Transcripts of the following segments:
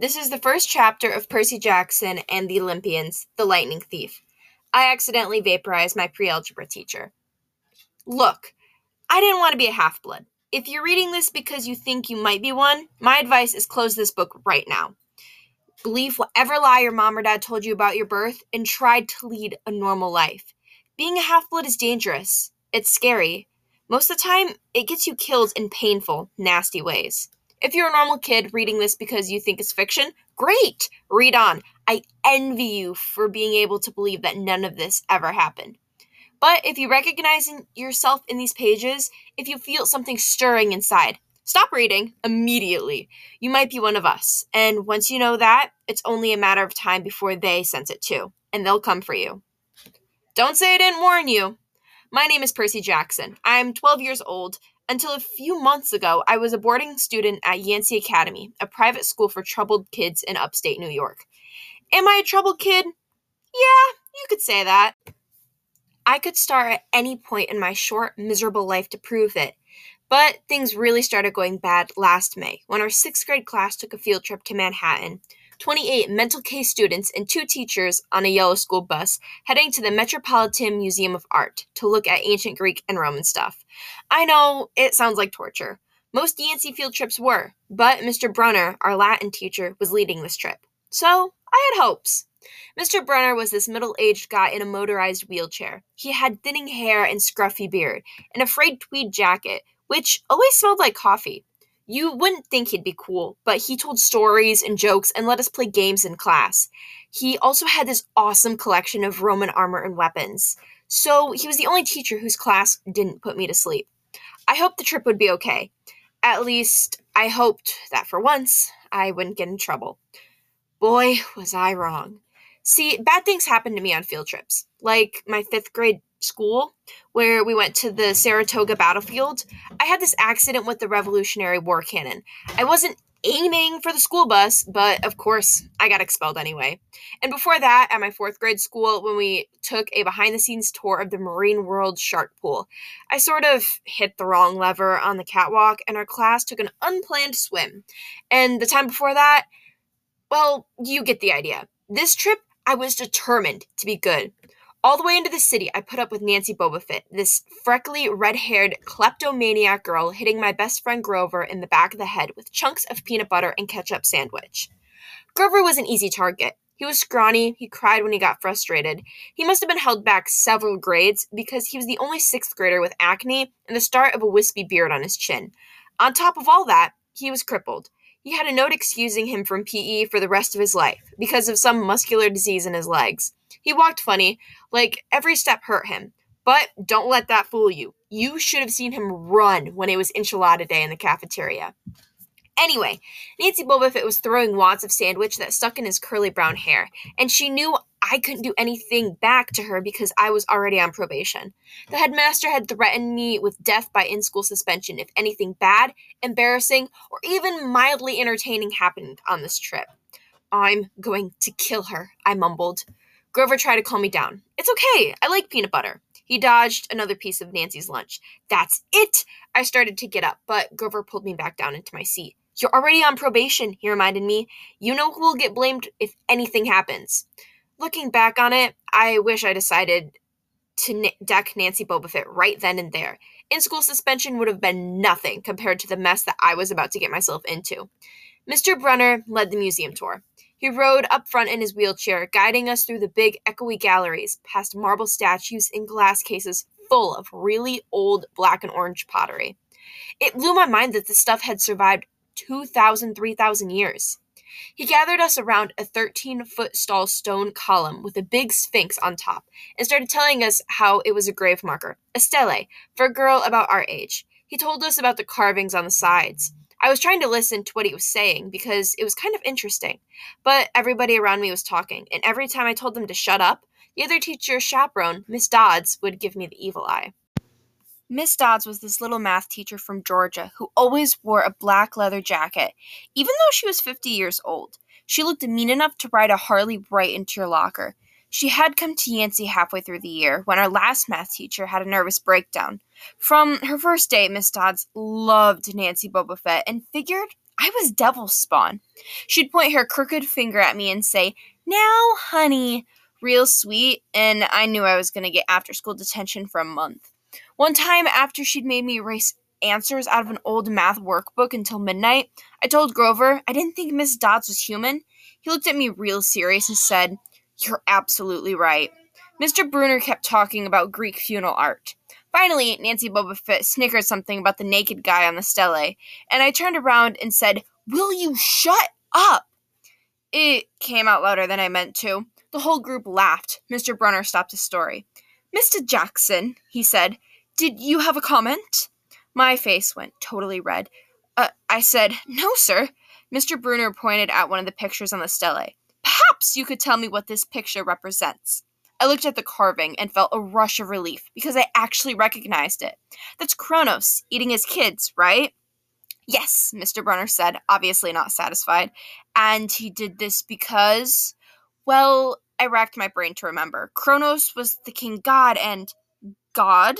This is the first chapter of Percy Jackson and the Olympians, The Lightning Thief. I accidentally vaporized my pre algebra teacher. Look, I didn't want to be a half blood. If you're reading this because you think you might be one, my advice is close this book right now. Believe whatever lie your mom or dad told you about your birth and try to lead a normal life. Being a half blood is dangerous. It's scary. Most of the time, it gets you killed in painful, nasty ways. If you're a normal kid reading this because you think it's fiction, great! Read on. I envy you for being able to believe that none of this ever happened. But if you recognize yourself in these pages, if you feel something stirring inside, stop reading immediately. You might be one of us. And once you know that, it's only a matter of time before they sense it too, and they'll come for you. Don't say I didn't warn you. My name is Percy Jackson. I'm 12 years old until a few months ago, I was a boarding student at Yancey Academy, a private school for troubled kids in upstate New York. Am I a troubled kid? Yeah, you could say that. I could start at any point in my short, miserable life to prove it. But things really started going bad last May when our sixth grade class took a field trip to Manhattan 28 mental case students and two teachers on a yellow school bus heading to the Metropolitan Museum of Art to look at ancient Greek and Roman stuff. I know it sounds like torture. Most Yancey field trips were, but Mr. Brunner, our Latin teacher, was leading this trip. So I had hopes. Mr. Brunner was this middle aged guy in a motorized wheelchair. He had thinning hair and scruffy beard, and a frayed tweed jacket, which always smelled like coffee. You wouldn't think he'd be cool, but he told stories and jokes and let us play games in class. He also had this awesome collection of Roman armor and weapons. So he was the only teacher whose class didn't put me to sleep. I hoped the trip would be okay. At least, I hoped that for once I wouldn't get in trouble. Boy, was I wrong. See, bad things happen to me on field trips. Like my fifth grade school where we went to the Saratoga battlefield, I had this accident with the Revolutionary War cannon. I wasn't aiming for the school bus, but of course, I got expelled anyway. And before that, at my fourth grade school, when we took a behind the scenes tour of the Marine World Shark Pool, I sort of hit the wrong lever on the catwalk, and our class took an unplanned swim. And the time before that, well, you get the idea. This trip, I was determined to be good. All the way into the city, I put up with Nancy Bobofit, this freckly, red haired kleptomaniac girl hitting my best friend Grover in the back of the head with chunks of peanut butter and ketchup sandwich. Grover was an easy target. He was scrawny, he cried when he got frustrated. He must have been held back several grades because he was the only sixth grader with acne and the start of a wispy beard on his chin. On top of all that, he was crippled. He had a note excusing him from PE for the rest of his life because of some muscular disease in his legs. He walked funny, like every step hurt him. But don't let that fool you. You should have seen him run when it was enchilada day in the cafeteria. Anyway, Nancy Bobofit was throwing wads of sandwich that stuck in his curly brown hair, and she knew I couldn't do anything back to her because I was already on probation. The headmaster had threatened me with death by in school suspension if anything bad, embarrassing, or even mildly entertaining happened on this trip. I'm going to kill her, I mumbled. Grover tried to calm me down. It's okay. I like peanut butter. He dodged another piece of Nancy's lunch. That's it! I started to get up, but Grover pulled me back down into my seat. You're already on probation, he reminded me. You know who will get blamed if anything happens. Looking back on it, I wish I decided to deck Nancy Bobofit right then and there. In school suspension would have been nothing compared to the mess that I was about to get myself into. Mr. Brunner led the museum tour. He rode up front in his wheelchair, guiding us through the big, echoey galleries, past marble statues in glass cases full of really old black and orange pottery. It blew my mind that this stuff had survived 2,000, 3,000 years. He gathered us around a 13 foot tall stone column with a big sphinx on top and started telling us how it was a grave marker, a stele, for a girl about our age. He told us about the carvings on the sides, I was trying to listen to what he was saying because it was kind of interesting, but everybody around me was talking, and every time I told them to shut up, the other teacher's chaperone, Miss Dodds, would give me the evil eye. Miss Dodds was this little math teacher from Georgia who always wore a black leather jacket, even though she was 50 years old. She looked mean enough to ride a Harley right into your locker. She had come to Yancey halfway through the year when our last math teacher had a nervous breakdown. From her first day, Miss Dodds loved Nancy Bobofit and figured I was devil spawn. She'd point her crooked finger at me and say, Now, honey, real sweet, and I knew I was going to get after school detention for a month. One time, after she'd made me erase answers out of an old math workbook until midnight, I told Grover I didn't think Miss Dodds was human. He looked at me real serious and said, You're absolutely right. Mr. Brunner kept talking about Greek funeral art. Finally, Nancy Bobofit snickered something about the naked guy on the stele, and I turned around and said, Will you shut up? It came out louder than I meant to. The whole group laughed. Mr. Brunner stopped his story. Mr. Jackson, he said, did you have a comment? My face went totally red. Uh, I said, No, sir. Mr. Brunner pointed at one of the pictures on the stele. Perhaps you could tell me what this picture represents. I looked at the carving and felt a rush of relief because I actually recognized it. That's Kronos eating his kids, right? Yes, Mr. Brunner said, obviously not satisfied. And he did this because. Well, I racked my brain to remember. Kronos was the king god, and. God?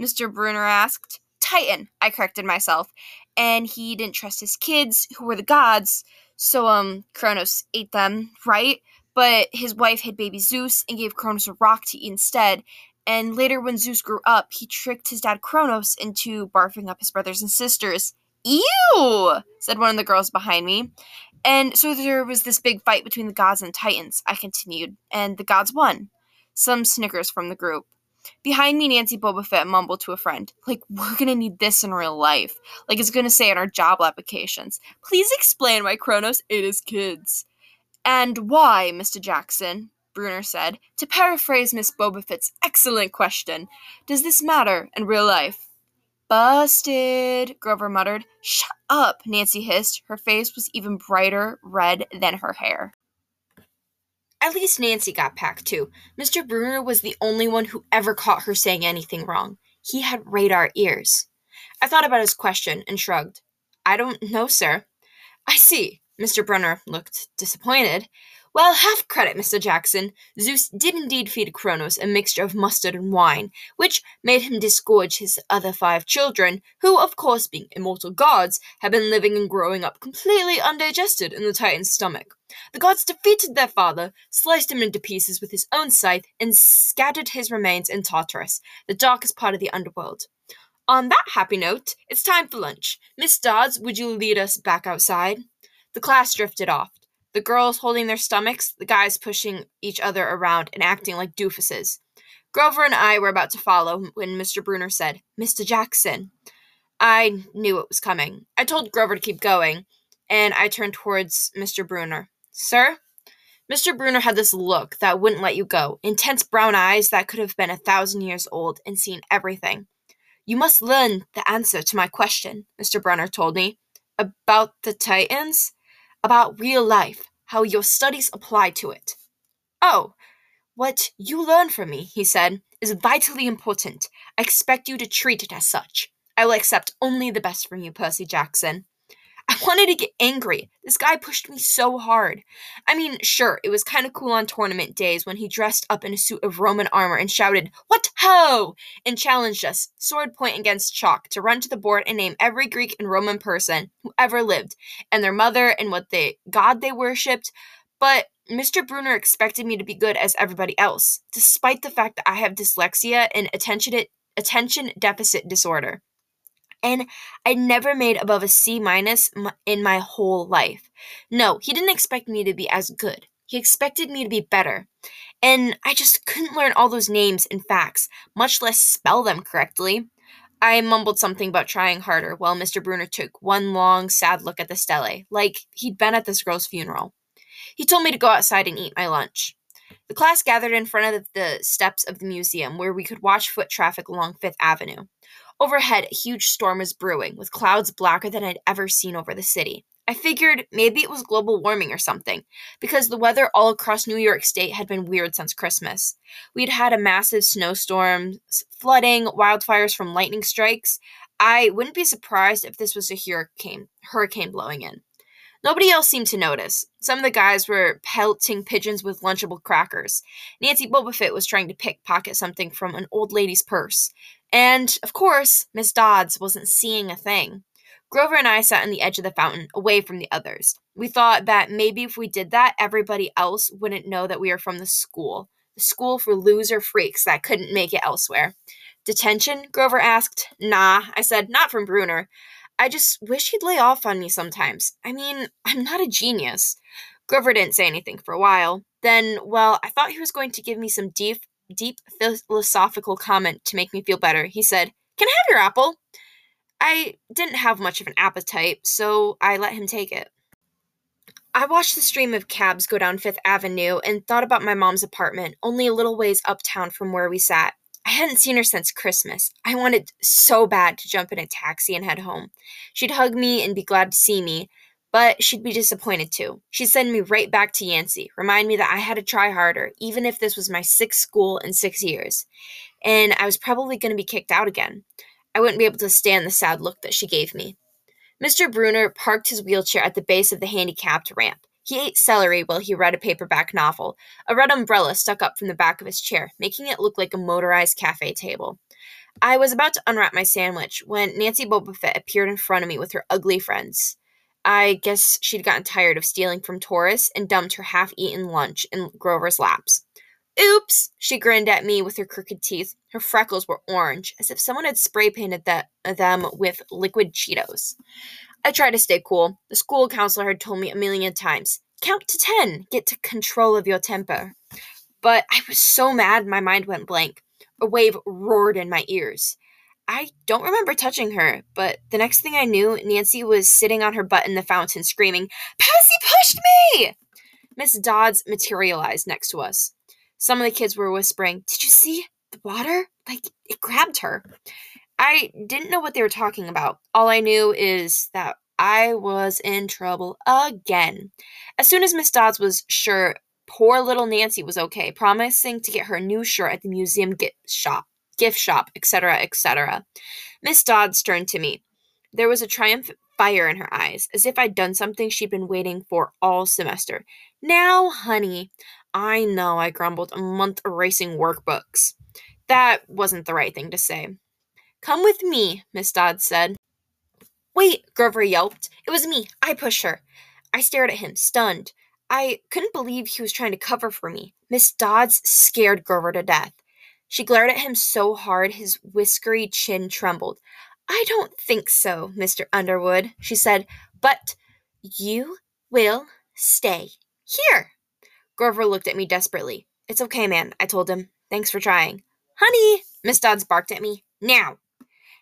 Mr. Brunner asked. Titan, I corrected myself. And he didn't trust his kids, who were the gods, so, um, Kronos ate them, right? But his wife had baby Zeus and gave Kronos a rock to eat instead. And later, when Zeus grew up, he tricked his dad Kronos into barfing up his brothers and sisters. Ew! said one of the girls behind me. And so there was this big fight between the gods and titans, I continued, and the gods won. Some snickers from the group. Behind me, Nancy Bobofit mumbled to a friend, like, we're gonna need this in real life. Like, it's gonna say in our job applications. Please explain why Kronos ate his kids. And why, Mr. Jackson, Brunner said, to paraphrase Miss Bobofit's excellent question, does this matter in real life? Busted, Grover muttered. Shut up, Nancy hissed. Her face was even brighter red than her hair. At least Nancy got packed too. Mr. Brunner was the only one who ever caught her saying anything wrong. He had radar ears. I thought about his question and shrugged. I don't know, sir. I see. Mr. Brunner looked disappointed. Well, half credit, Mr. Jackson. Zeus did indeed feed Kronos a mixture of mustard and wine, which made him disgorge his other five children, who, of course, being immortal gods, had been living and growing up completely undigested in the Titan's stomach. The gods defeated their father, sliced him into pieces with his own scythe, and scattered his remains in Tartarus, the darkest part of the underworld. On that happy note, it's time for lunch. Miss Dodds, would you lead us back outside? The class drifted off. The girls holding their stomachs, the guys pushing each other around and acting like doofuses. Grover and I were about to follow when Mr. Brunner said, Mr. Jackson. I knew it was coming. I told Grover to keep going, and I turned towards Mr. Brunner. Sir? Mr. Brunner had this look that wouldn't let you go, intense brown eyes that could have been a thousand years old and seen everything. You must learn the answer to my question, Mr. Brunner told me. About the Titans? About real life, how your studies apply to it. Oh, what you learn from me, he said, is vitally important. I expect you to treat it as such. I will accept only the best from you, Percy Jackson. I wanted to get angry. This guy pushed me so hard. I mean, sure, it was kind of cool on tournament days when he dressed up in a suit of Roman armor and shouted, What ho! and challenged us, sword point against chalk, to run to the board and name every Greek and Roman person who ever lived, and their mother and what they god they worshipped. But Mr. Brunner expected me to be good as everybody else, despite the fact that I have dyslexia and attention attention deficit disorder and I never made above a C minus in my whole life. No, he didn't expect me to be as good. He expected me to be better. And I just couldn't learn all those names and facts, much less spell them correctly. I mumbled something about trying harder while Mr. Brunner took one long, sad look at the stele, like he'd been at this girl's funeral. He told me to go outside and eat my lunch. The class gathered in front of the steps of the museum where we could watch foot traffic along Fifth Avenue. Overhead, a huge storm was brewing, with clouds blacker than I'd ever seen over the city. I figured maybe it was global warming or something, because the weather all across New York State had been weird since Christmas. We'd had a massive snowstorm, flooding, wildfires from lightning strikes. I wouldn't be surprised if this was a hurricane, hurricane blowing in. Nobody else seemed to notice. Some of the guys were pelting pigeons with Lunchable crackers. Nancy Bobofit was trying to pickpocket something from an old lady's purse. And, of course, Miss Dodds wasn't seeing a thing. Grover and I sat on the edge of the fountain, away from the others. We thought that maybe if we did that, everybody else wouldn't know that we were from the school. The school for loser freaks that couldn't make it elsewhere. Detention? Grover asked. Nah, I said, not from Brunner. I just wish he'd lay off on me sometimes. I mean, I'm not a genius. Grover didn't say anything for a while. Then, well, I thought he was going to give me some deep, deep philosophical comment to make me feel better. He said, Can I have your apple? I didn't have much of an appetite, so I let him take it. I watched the stream of cabs go down Fifth Avenue and thought about my mom's apartment, only a little ways uptown from where we sat. I hadn't seen her since Christmas. I wanted so bad to jump in a taxi and head home. She'd hug me and be glad to see me, but she'd be disappointed too. She'd send me right back to Yancey, remind me that I had to try harder, even if this was my sixth school in six years. And I was probably going to be kicked out again. I wouldn't be able to stand the sad look that she gave me. Mr. Brunner parked his wheelchair at the base of the handicapped ramp. He ate celery while he read a paperback novel. A red umbrella stuck up from the back of his chair, making it look like a motorized cafe table. I was about to unwrap my sandwich when Nancy Bobofit appeared in front of me with her ugly friends. I guess she'd gotten tired of stealing from Taurus and dumped her half eaten lunch in Grover's laps. Oops! She grinned at me with her crooked teeth. Her freckles were orange, as if someone had spray painted the, them with liquid Cheetos. I tried to stay cool. The school counselor had told me a million times count to ten, get to control of your temper. But I was so mad my mind went blank. A wave roared in my ears. I don't remember touching her, but the next thing I knew, Nancy was sitting on her butt in the fountain screaming, Patsy pushed me! Miss Dodds materialized next to us. Some of the kids were whispering, Did you see the water? Like, it grabbed her. I didn't know what they were talking about. All I knew is that I was in trouble again. As soon as Miss Dodds was sure poor little Nancy was okay, promising to get her new shirt at the museum gift shop, gift shop, etc., etc. Miss Dodds turned to me. There was a triumphant fire in her eyes, as if I'd done something she'd been waiting for all semester. Now, honey, I know, I grumbled, a month erasing workbooks. That wasn't the right thing to say. Come with me, Miss Dodds said. Wait, Grover yelped. It was me. I pushed her. I stared at him, stunned. I couldn't believe he was trying to cover for me. Miss Dodds scared Grover to death. She glared at him so hard his whiskery chin trembled. I don't think so, Mr. Underwood, she said, but you will stay here. Grover looked at me desperately. It's okay, man, I told him. Thanks for trying. Honey! Miss Dodds barked at me. Now!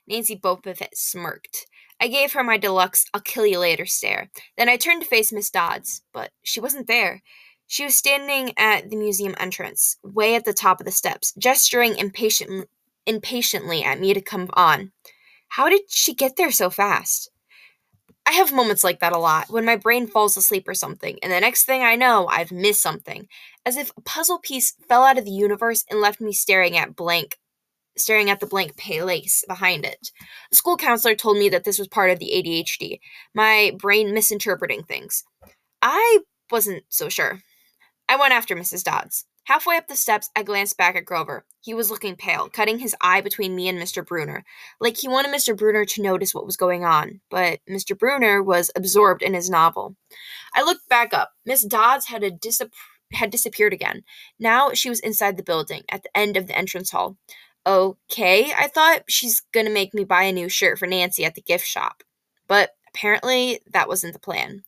Nancy Bobofit smirked. I gave her my deluxe I'll kill you later stare. Then I turned to face Miss Dodds, but she wasn't there. She was standing at the museum entrance, way at the top of the steps, gesturing impatient, impatiently at me to come on. How did she get there so fast? I have moments like that a lot when my brain falls asleep or something, and the next thing I know, I've missed something, as if a puzzle piece fell out of the universe and left me staring at blank staring at the blank place behind it. The school counselor told me that this was part of the ADHD, my brain misinterpreting things. I wasn't so sure. I went after Mrs. Dodds. Halfway up the steps, I glanced back at Grover. He was looking pale, cutting his eye between me and Mr. Brunner, like he wanted Mr. Brunner to notice what was going on, but Mr. Brunner was absorbed in his novel. I looked back up. Miss Dodds had, a disap- had disappeared again. Now she was inside the building, at the end of the entrance hall. Okay, I thought she's gonna make me buy a new shirt for Nancy at the gift shop. But apparently, that wasn't the plan.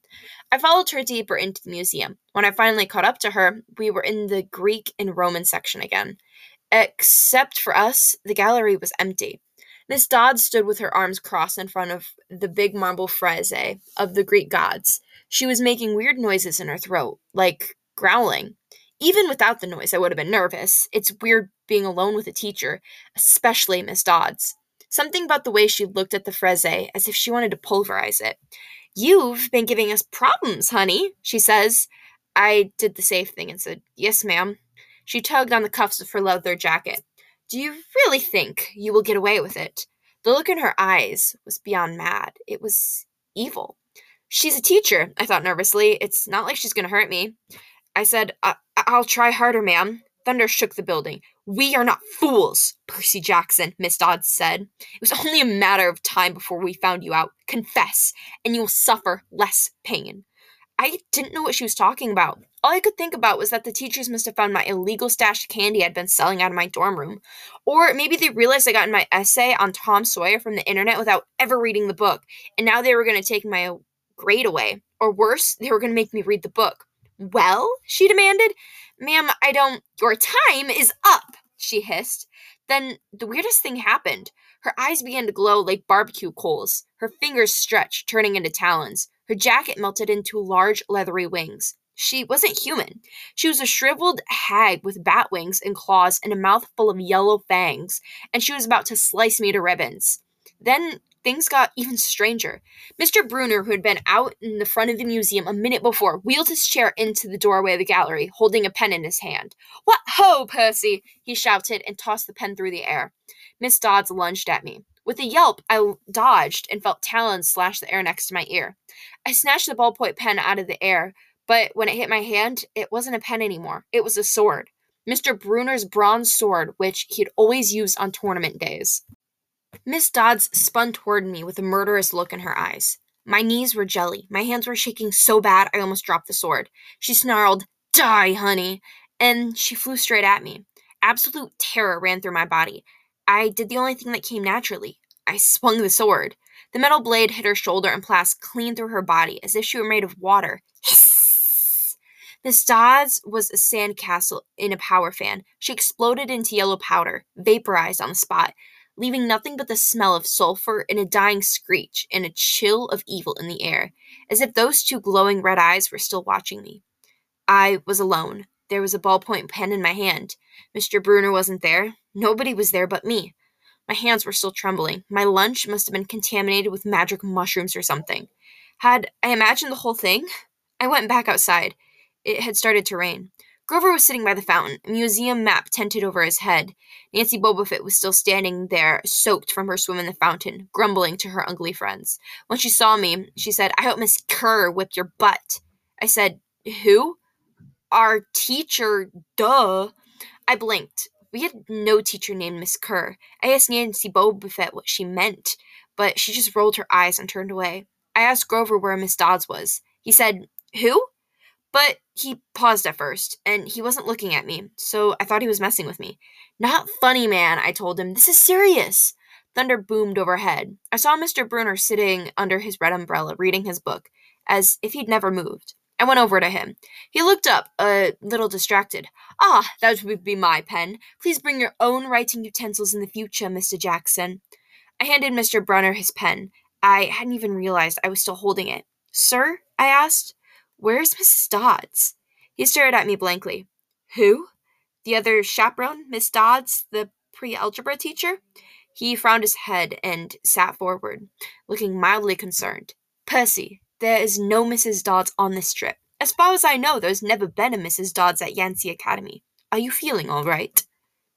I followed her deeper into the museum. When I finally caught up to her, we were in the Greek and Roman section again. Except for us, the gallery was empty. Miss Dodd stood with her arms crossed in front of the big marble frieze of the Greek gods. She was making weird noises in her throat, like growling. Even without the noise, I would have been nervous. It's weird being alone with a teacher, especially Miss Dodds. Something about the way she looked at the frieze as if she wanted to pulverize it. You've been giving us problems, honey, she says. I did the safe thing and said, Yes, ma'am. She tugged on the cuffs of her leather jacket. Do you really think you will get away with it? The look in her eyes was beyond mad. It was evil. She's a teacher, I thought nervously. It's not like she's going to hurt me. I said, I- will try harder, ma'am. Thunder shook the building. We are not fools, Percy Jackson, Miss Dodds said. It was only a matter of time before we found you out. Confess, and you will suffer less pain. I didn't know what she was talking about. All I could think about was that the teachers must have found my illegal stash of candy I'd been selling out of my dorm room. Or maybe they realized I got my essay on Tom Sawyer from the internet without ever reading the book, and now they were going to take my grade away. Or worse, they were going to make me read the book. Well, she demanded. Ma'am, I don't. Your time is up, she hissed. Then the weirdest thing happened. Her eyes began to glow like barbecue coals. Her fingers stretched, turning into talons. Her jacket melted into large, leathery wings. She wasn't human. She was a shriveled hag with bat wings and claws and a mouth full of yellow fangs, and she was about to slice me to ribbons. Then things got even stranger. Mr. Brunner, who had been out in the front of the museum a minute before, wheeled his chair into the doorway of the gallery, holding a pen in his hand. What ho, Percy! he shouted and tossed the pen through the air. Miss Dodds lunged at me. With a yelp, I dodged and felt talons slash the air next to my ear. I snatched the ballpoint pen out of the air, but when it hit my hand, it wasn't a pen anymore. It was a sword. Mr. Brunner's bronze sword, which he'd always used on tournament days. Miss Dodds spun toward me with a murderous look in her eyes. My knees were jelly. My hands were shaking so bad I almost dropped the sword. She snarled, Die, honey! And she flew straight at me. Absolute terror ran through my body. I did the only thing that came naturally. I swung the sword. The metal blade hit her shoulder and passed clean through her body, as if she were made of water. Miss Dodds was a sandcastle in a power fan. She exploded into yellow powder, vaporized on the spot, leaving nothing but the smell of sulfur and a dying screech and a chill of evil in the air, as if those two glowing red eyes were still watching me. I was alone. There was a ballpoint pen in my hand. Mr. Brunner wasn't there. Nobody was there but me. My hands were still trembling. My lunch must have been contaminated with magic mushrooms or something. Had I imagined the whole thing? I went back outside. It had started to rain. Grover was sitting by the fountain, a museum map tented over his head. Nancy Bobofit was still standing there, soaked from her swim in the fountain, grumbling to her ugly friends. When she saw me, she said, I hope Miss Kerr whipped your butt. I said, Who? our teacher, duh. I blinked. We had no teacher named Miss Kerr. I asked Nancy Bobofit what she meant, but she just rolled her eyes and turned away. I asked Grover where Miss Dodds was. He said, Who? But he paused at first, and he wasn't looking at me, so I thought he was messing with me. Not funny, man, I told him. This is serious. Thunder boomed overhead. I saw Mr. Brunner sitting under his red umbrella, reading his book, as if he'd never moved. I went over to him. He looked up, a little distracted. Ah, that would be my pen. Please bring your own writing utensils in the future, Mr. Jackson. I handed Mr. Brunner his pen. I hadn't even realized I was still holding it. Sir? I asked. Where's Mrs. Dodds? He stared at me blankly. Who? The other chaperone, Miss Dodds, the pre algebra teacher? He frowned his head and sat forward, looking mildly concerned. Percy, there is no Mrs. Dodds on this trip. As far as I know, there's never been a Mrs. Dodds at Yancey Academy. Are you feeling all right?